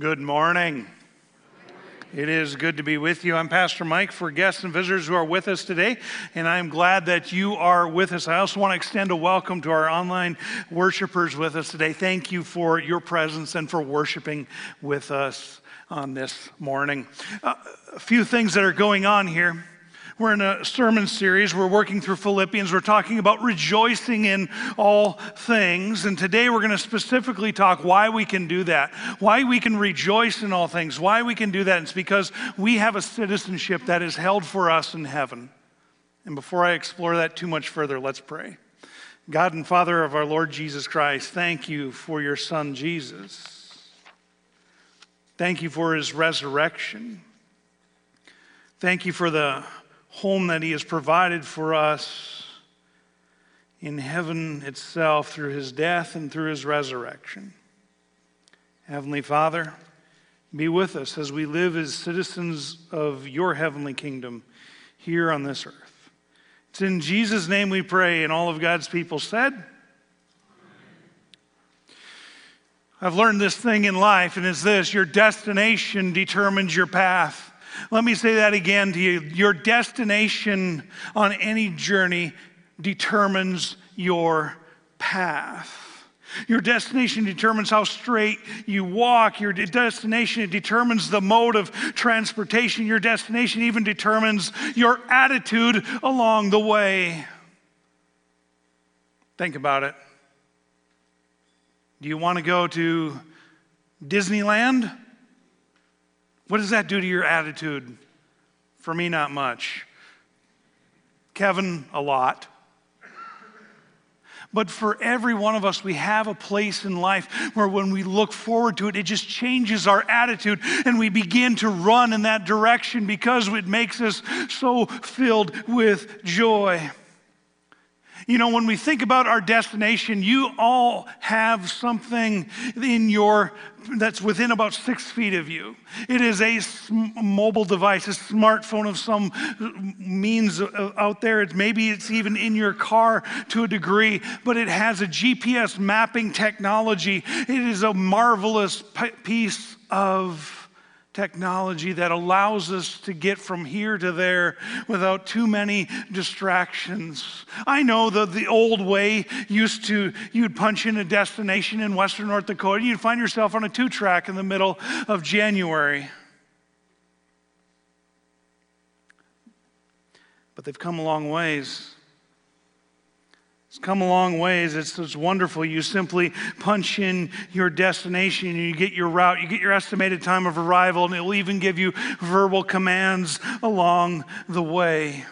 Good morning. It is good to be with you. I'm Pastor Mike for guests and visitors who are with us today, and I'm glad that you are with us. I also want to extend a welcome to our online worshipers with us today. Thank you for your presence and for worshiping with us on this morning. Uh, a few things that are going on here. We're in a sermon series. We're working through Philippians. We're talking about rejoicing in all things. And today we're going to specifically talk why we can do that, why we can rejoice in all things, why we can do that. It's because we have a citizenship that is held for us in heaven. And before I explore that too much further, let's pray. God and Father of our Lord Jesus Christ, thank you for your Son, Jesus. Thank you for his resurrection. Thank you for the home that He has provided for us in heaven itself through His death and through His resurrection. Heavenly Father, be with us as we live as citizens of your heavenly kingdom here on this earth. It's in Jesus' name we pray, and all of God's people said, I've learned this thing in life, and it's this your destination determines your path. Let me say that again to you. Your destination on any journey determines your path. Your destination determines how straight you walk. Your destination it determines the mode of transportation. Your destination even determines your attitude along the way. Think about it. Do you want to go to Disneyland? What does that do to your attitude? For me, not much. Kevin, a lot. But for every one of us, we have a place in life where when we look forward to it, it just changes our attitude and we begin to run in that direction because it makes us so filled with joy. You know, when we think about our destination, you all have something in your that's within about six feet of you. It is a mobile device, a smartphone of some means out there. It's, maybe it's even in your car to a degree, but it has a GPS mapping technology. It is a marvelous piece of technology that allows us to get from here to there without too many distractions. I know that the old way used to, you'd punch in a destination in Western North Dakota, you'd find yourself on a two track in the middle of January. But they've come a long ways. It's come a long ways. It's, it's wonderful. You simply punch in your destination and you get your route, you get your estimated time of arrival, and it'll even give you verbal commands along the way.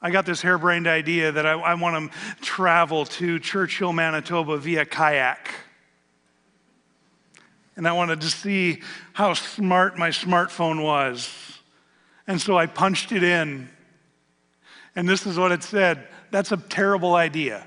I got this harebrained idea that I, I want to travel to Churchill, Manitoba via kayak. And I wanted to see how smart my smartphone was. And so I punched it in. And this is what it said that's a terrible idea.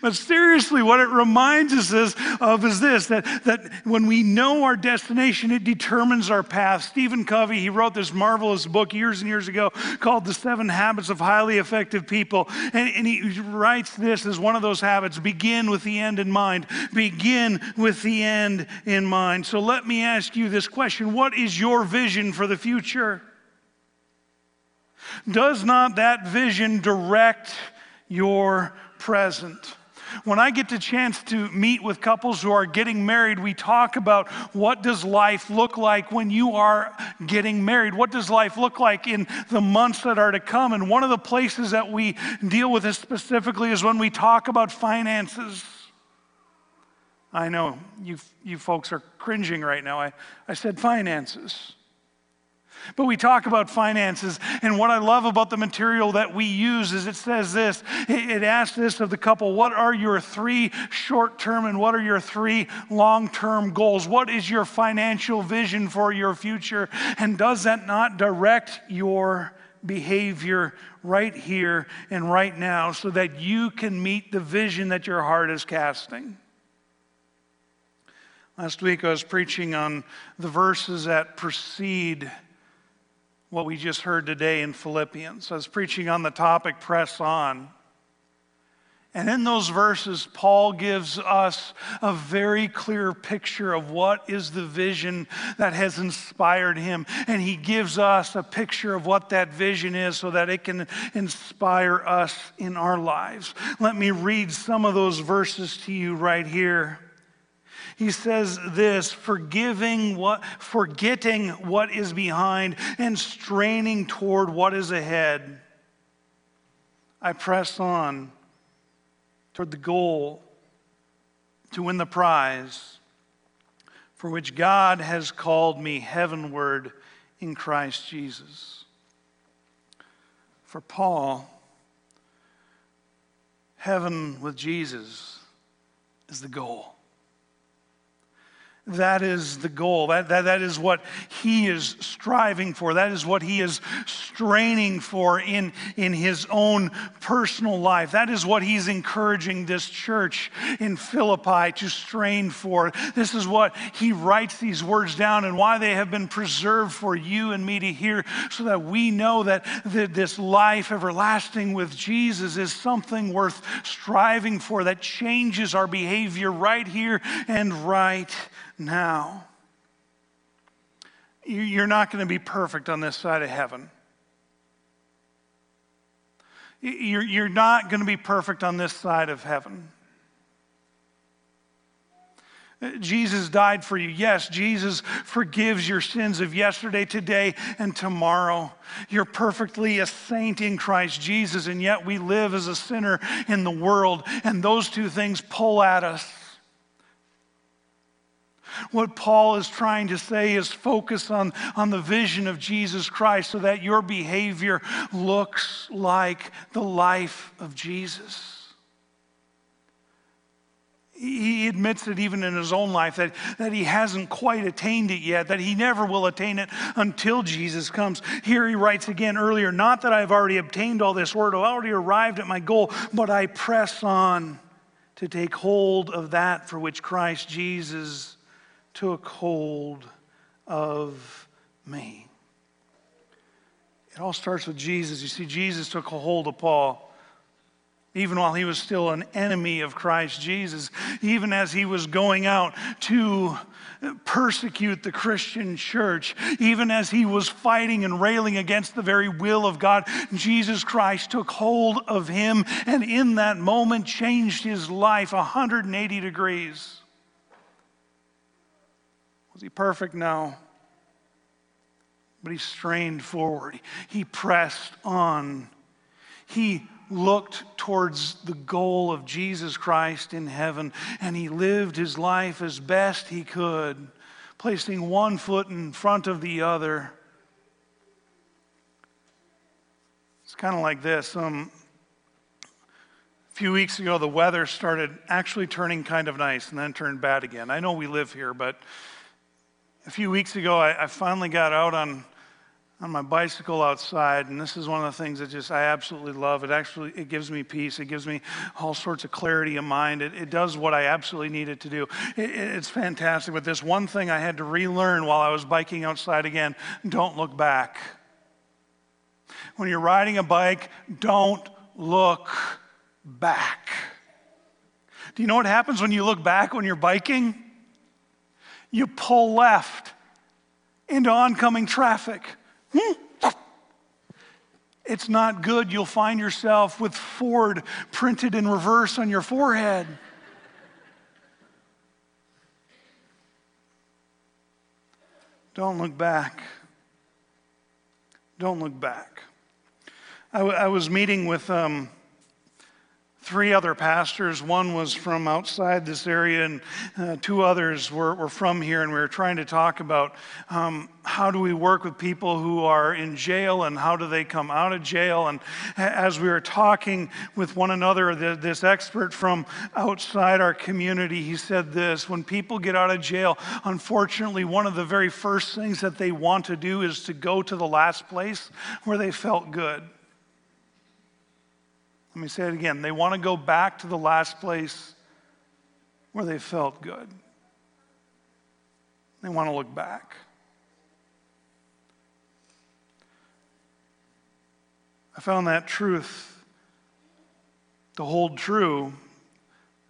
But seriously, what it reminds us of is this that, that when we know our destination, it determines our path. Stephen Covey, he wrote this marvelous book years and years ago called The Seven Habits of Highly Effective People. And, and he writes this as one of those habits begin with the end in mind. Begin with the end in mind. So let me ask you this question What is your vision for the future? Does not that vision direct your present? When I get the chance to meet with couples who are getting married, we talk about what does life look like when you are getting married? What does life look like in the months that are to come? And one of the places that we deal with this specifically is when we talk about finances. I know you, you folks are cringing right now. I, I said finances. But we talk about finances, and what I love about the material that we use is it says this it asks this of the couple what are your three short term and what are your three long term goals? What is your financial vision for your future? And does that not direct your behavior right here and right now so that you can meet the vision that your heart is casting? Last week I was preaching on the verses that precede what we just heard today in Philippians. I was preaching on the topic press on. And in those verses, Paul gives us a very clear picture of what is the vision that has inspired him. And he gives us a picture of what that vision is so that it can inspire us in our lives. Let me read some of those verses to you right here. He says this forgiving what, forgetting what is behind and straining toward what is ahead. I press on toward the goal to win the prize for which God has called me heavenward in Christ Jesus. For Paul, heaven with Jesus is the goal. That is the goal. That, that, that is what he is striving for. That is what he is straining for in, in his own personal life. That is what he's encouraging this church in Philippi to strain for. This is what he writes these words down and why they have been preserved for you and me to hear so that we know that, that this life everlasting with Jesus is something worth striving for that changes our behavior right here and right now. You're not going to be perfect on this side of heaven. You're not going to be perfect on this side of heaven. Jesus died for you. Yes, Jesus forgives your sins of yesterday, today, and tomorrow. You're perfectly a saint in Christ Jesus, and yet we live as a sinner in the world, and those two things pull at us. What Paul is trying to say is focus on, on the vision of Jesus Christ so that your behavior looks like the life of Jesus. He admits it even in his own life that, that he hasn't quite attained it yet, that he never will attain it until Jesus comes. Here he writes again earlier, not that I've already obtained all this or I've already arrived at my goal, but I press on to take hold of that for which Christ Jesus took hold of me. It all starts with Jesus. You see, Jesus took a hold of Paul. Even while he was still an enemy of Christ Jesus, even as he was going out to persecute the Christian church, even as he was fighting and railing against the very will of God, Jesus Christ took hold of him and in that moment changed his life 180 degrees. Was he perfect? No. But he strained forward. He pressed on. He looked towards the goal of Jesus Christ in heaven, and he lived his life as best he could, placing one foot in front of the other. It's kind of like this. Um, a few weeks ago, the weather started actually turning kind of nice and then turned bad again. I know we live here, but a few weeks ago, I, I, finally got out on, on my bicycle outside, and this is one of the things that just I absolutely love. It actually it gives me peace. It gives me all sorts of clarity of mind. It, it does what I absolutely need it to do. It, it's fantastic. But this one thing I had to relearn while I was biking outside again: don't look back. When you're riding a bike, don't look back. Do you know what happens when you look back when you're biking? You pull left into oncoming traffic. Hmm. It's not good. You'll find yourself with Ford printed in reverse on your forehead. Don't look back. Don't look back. I, w- I was meeting with um, three other pastors. One was from outside this area, and uh, two others were, were from here. And we were trying to talk about um, how do we work with people who are in jail and how do they come out of jail. And as we were talking with one another, the, this expert from outside our community, he said this when people get out of jail, unfortunately, one of the very first things that they want to do is to go to the last place where they felt good. Let me say it again. They want to go back to the last place where they felt good. They want to look back. I found that truth to hold true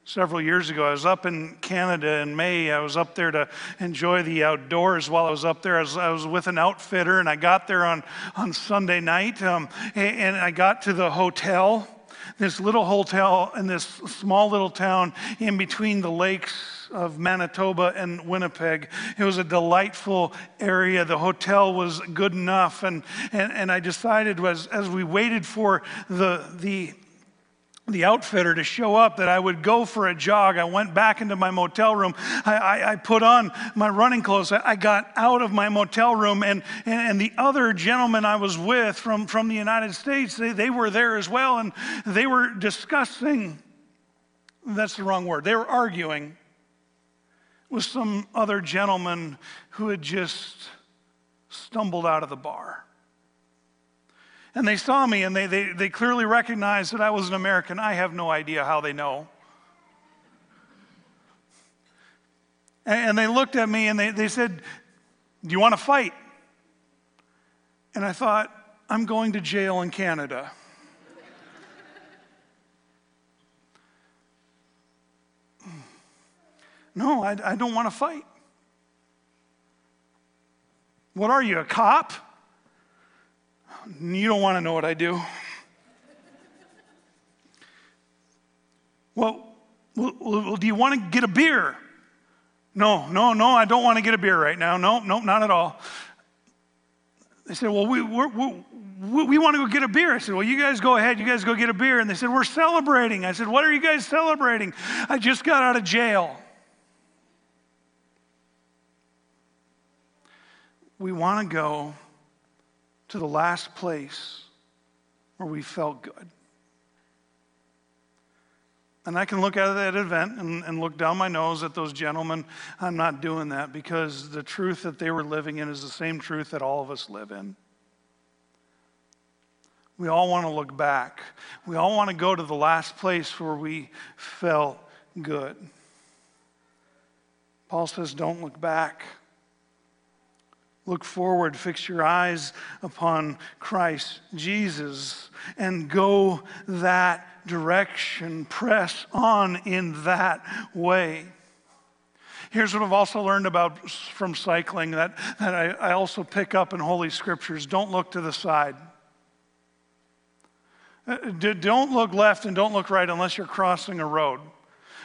several years ago. I was up in Canada in May. I was up there to enjoy the outdoors. While I was up there, I was, I was with an outfitter, and I got there on, on Sunday night, um, and, and I got to the hotel, this little hotel in this small little town in between the lakes of Manitoba and Winnipeg. It was a delightful area. The hotel was good enough. And, and, and I decided as, as we waited for the, the the outfitter to show up that I would go for a jog. I went back into my motel room. I, I, I put on my running clothes. I, I, got out of my motel room, and, and, and, the other gentleman I was with from, from the United States, they, they were there as well, and they were discussing that's the wrong word. They were arguing with some other gentleman who had just stumbled out of the bar. And they saw me and they, they, they clearly recognized that I was an American. I have no idea how they know. And they looked at me and they, they said, Do you want to fight? And I thought, I'm going to jail in Canada. no, I, I don't want to fight. What are you, a cop? You don't want to know what I do. Well, well, do you want to get a beer? No, no, no, I don't want to get a beer right now. No, no, not at all. They said, Well, we, we we, we want to go get a beer. I said, Well, you guys go ahead. You guys go get a beer. And they said, We're celebrating. I said, What are you guys celebrating? I just got out of jail. We want to go to the last place where we felt good. And I can look at that event and, and, look down my nose at those gentlemen. I'm not doing that because the truth that they were living in is the same truth that all of us live in. We all want to look back. We all want to go to the last place where we felt good. Paul says, Don't look back. Look forward, fix your eyes upon Christ Jesus, and go that direction. Press on in that way. Here's what I've also learned about from cycling that, that I, I also pick up in Holy Scriptures don't look to the side. Uh, don't look left and don't look right unless you're crossing a road.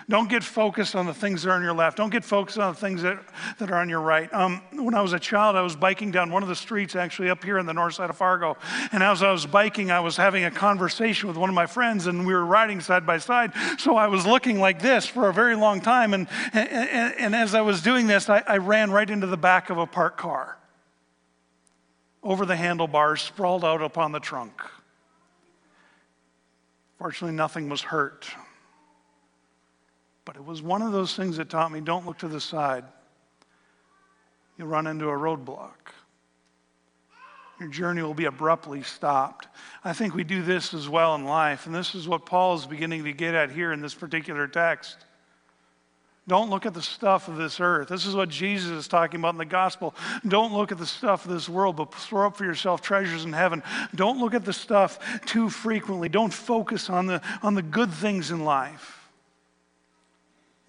Don't get focused on the things that are on your left. Don't get focused on the things that, that are on your right. Um, when I was a child, I was biking down one of the streets actually up here in the north side of Fargo. And as I was biking, I was having a conversation with one of my friends, and we were riding side by side. So I was looking like this for a very long time. And, and, and as I was doing this, I, I ran right into the back of a parked car over the handlebars, sprawled out upon the trunk. Fortunately, nothing was hurt. But it was one of those things that taught me don't look to the side. You'll run into a roadblock. Your journey will be abruptly stopped. I think we do this as well in life, and this is what Paul is beginning to get at here in this particular text. Don't look at the stuff of this earth. This is what Jesus is talking about in the gospel. Don't look at the stuff of this world, but store up for yourself treasures in heaven. Don't look at the stuff too frequently. Don't focus on the, on the good things in life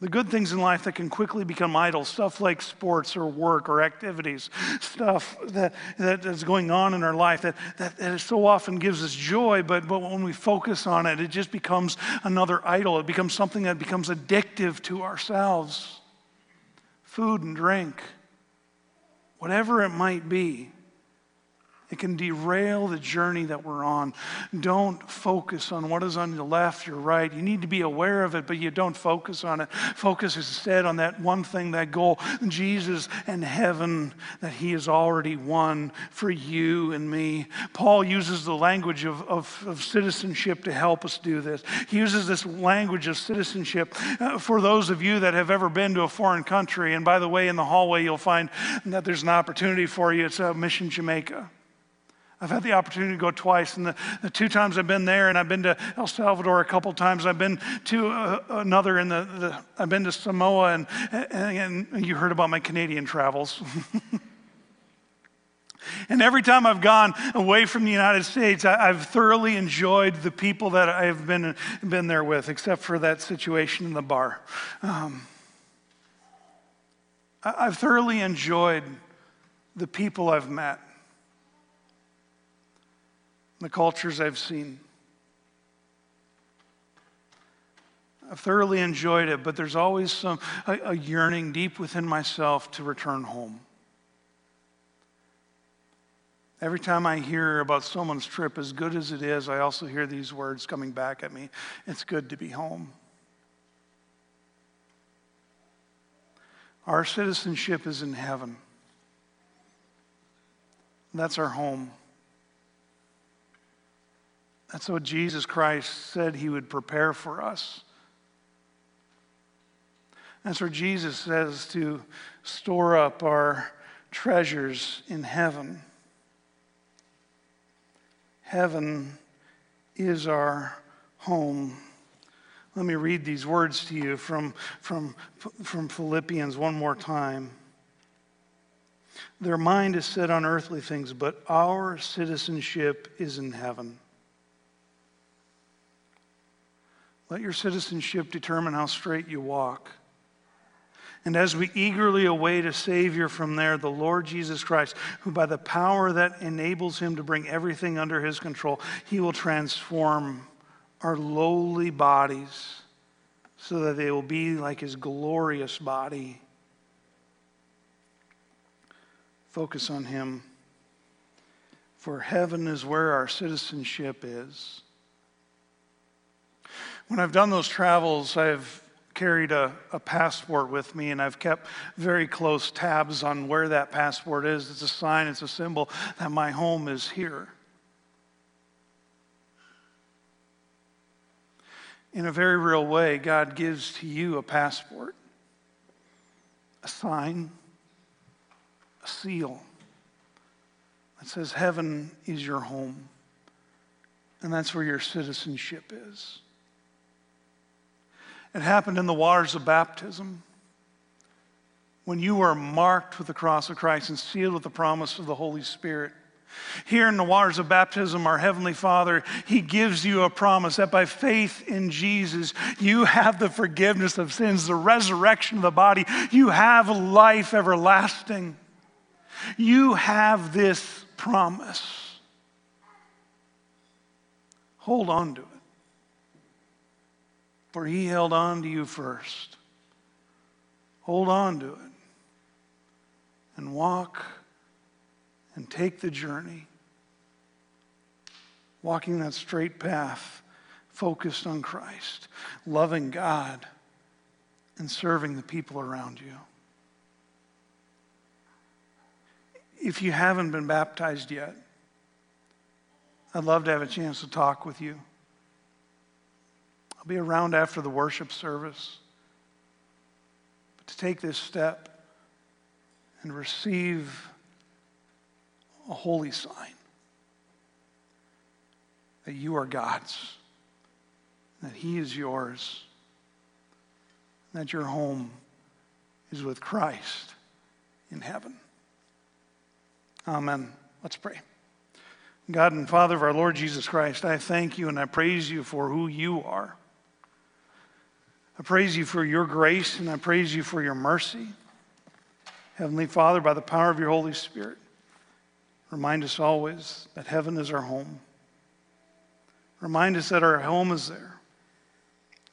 the good things in life that can quickly become idols, stuff like sports or work or activities, stuff that, that is going on in our life that, that, that so often gives us joy, but, but when we focus on it, it just becomes another idol. It becomes something that becomes addictive to ourselves. Food and drink, whatever it might be. It can derail the journey that we're on. Don't focus on what is on your left, your right. You need to be aware of it, but you don't focus on it. Focus instead on that one thing, that goal Jesus and heaven that He has already won for you and me. Paul uses the language of, of, of citizenship to help us do this. He uses this language of citizenship uh, for those of you that have ever been to a foreign country. And by the way, in the hallway, you'll find that there's an opportunity for you. It's a uh, Mission Jamaica. I've had the opportunity to go twice, and the, the, two times I've been there, and I've been to El Salvador a couple times. I've been to uh, another in the, the, I've been to Samoa, and, and, and you heard about my Canadian travels. And every time I've gone away from the United States, I, have thoroughly enjoyed the people that I've been, been there with, except for that situation in the bar. Um, I, I've thoroughly enjoyed the people I've met, the cultures I've seen. I've thoroughly enjoyed it, but there's always some a, a yearning deep within myself to return home. Every time I hear about someone's trip, as good as it is, I also hear these words coming back at me It's good to be home. Our citizenship is in heaven. That's our home. That's what Jesus Christ said he would prepare for us. That's where Jesus says to store up our treasures in heaven. Heaven is our home. Let me read these words to you from, from, from Philippians one more time. Their mind is set on earthly things, but our citizenship is in heaven. Let your citizenship determine how straight you walk. And as we eagerly await a Savior from there, the Lord Jesus Christ, who by the power that enables him to bring everything under his control, he will transform our lowly bodies so that they will be like his glorious body. Focus on him. For heaven is where our citizenship is. When I've done those travels, I've carried a, a, passport with me, and I've kept very close tabs on where that passport is. It's a sign, it's a symbol that my home is here. In a very real way, God gives to you a passport, a sign, a seal that says, Heaven is your home, and that's where your citizenship is. It happened in the waters of baptism. When you were marked with the cross of Christ and sealed with the promise of the Holy Spirit. Here in the waters of baptism, our Heavenly Father, He gives you a promise that by faith in Jesus, you have the forgiveness of sins, the resurrection of the body, you have life everlasting. You have this promise. Hold on to it for he held on to you first. Hold on to it and walk and take the journey, walking that straight path, focused on Christ, loving God, and serving the people around you. If you haven't been baptized yet, I'd love to have a chance to talk with you. I'll be around after the worship service. But to take this step and receive a holy sign that you are God's, that He is yours, that your home is with Christ in heaven. Amen. Let's pray. God and Father of our Lord Jesus Christ, I thank you and I praise you for who you are. I praise you for your grace and I praise you for your mercy. Heavenly Father, by the power of your Holy Spirit, remind us always that heaven is our home. Remind us that our home is there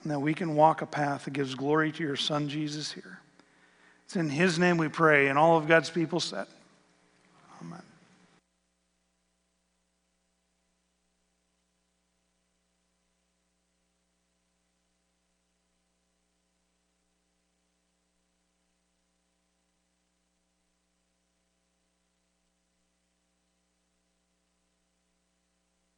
and that we can walk a path that gives glory to your Son, Jesus, here. It's in His name we pray, and all of God's people said.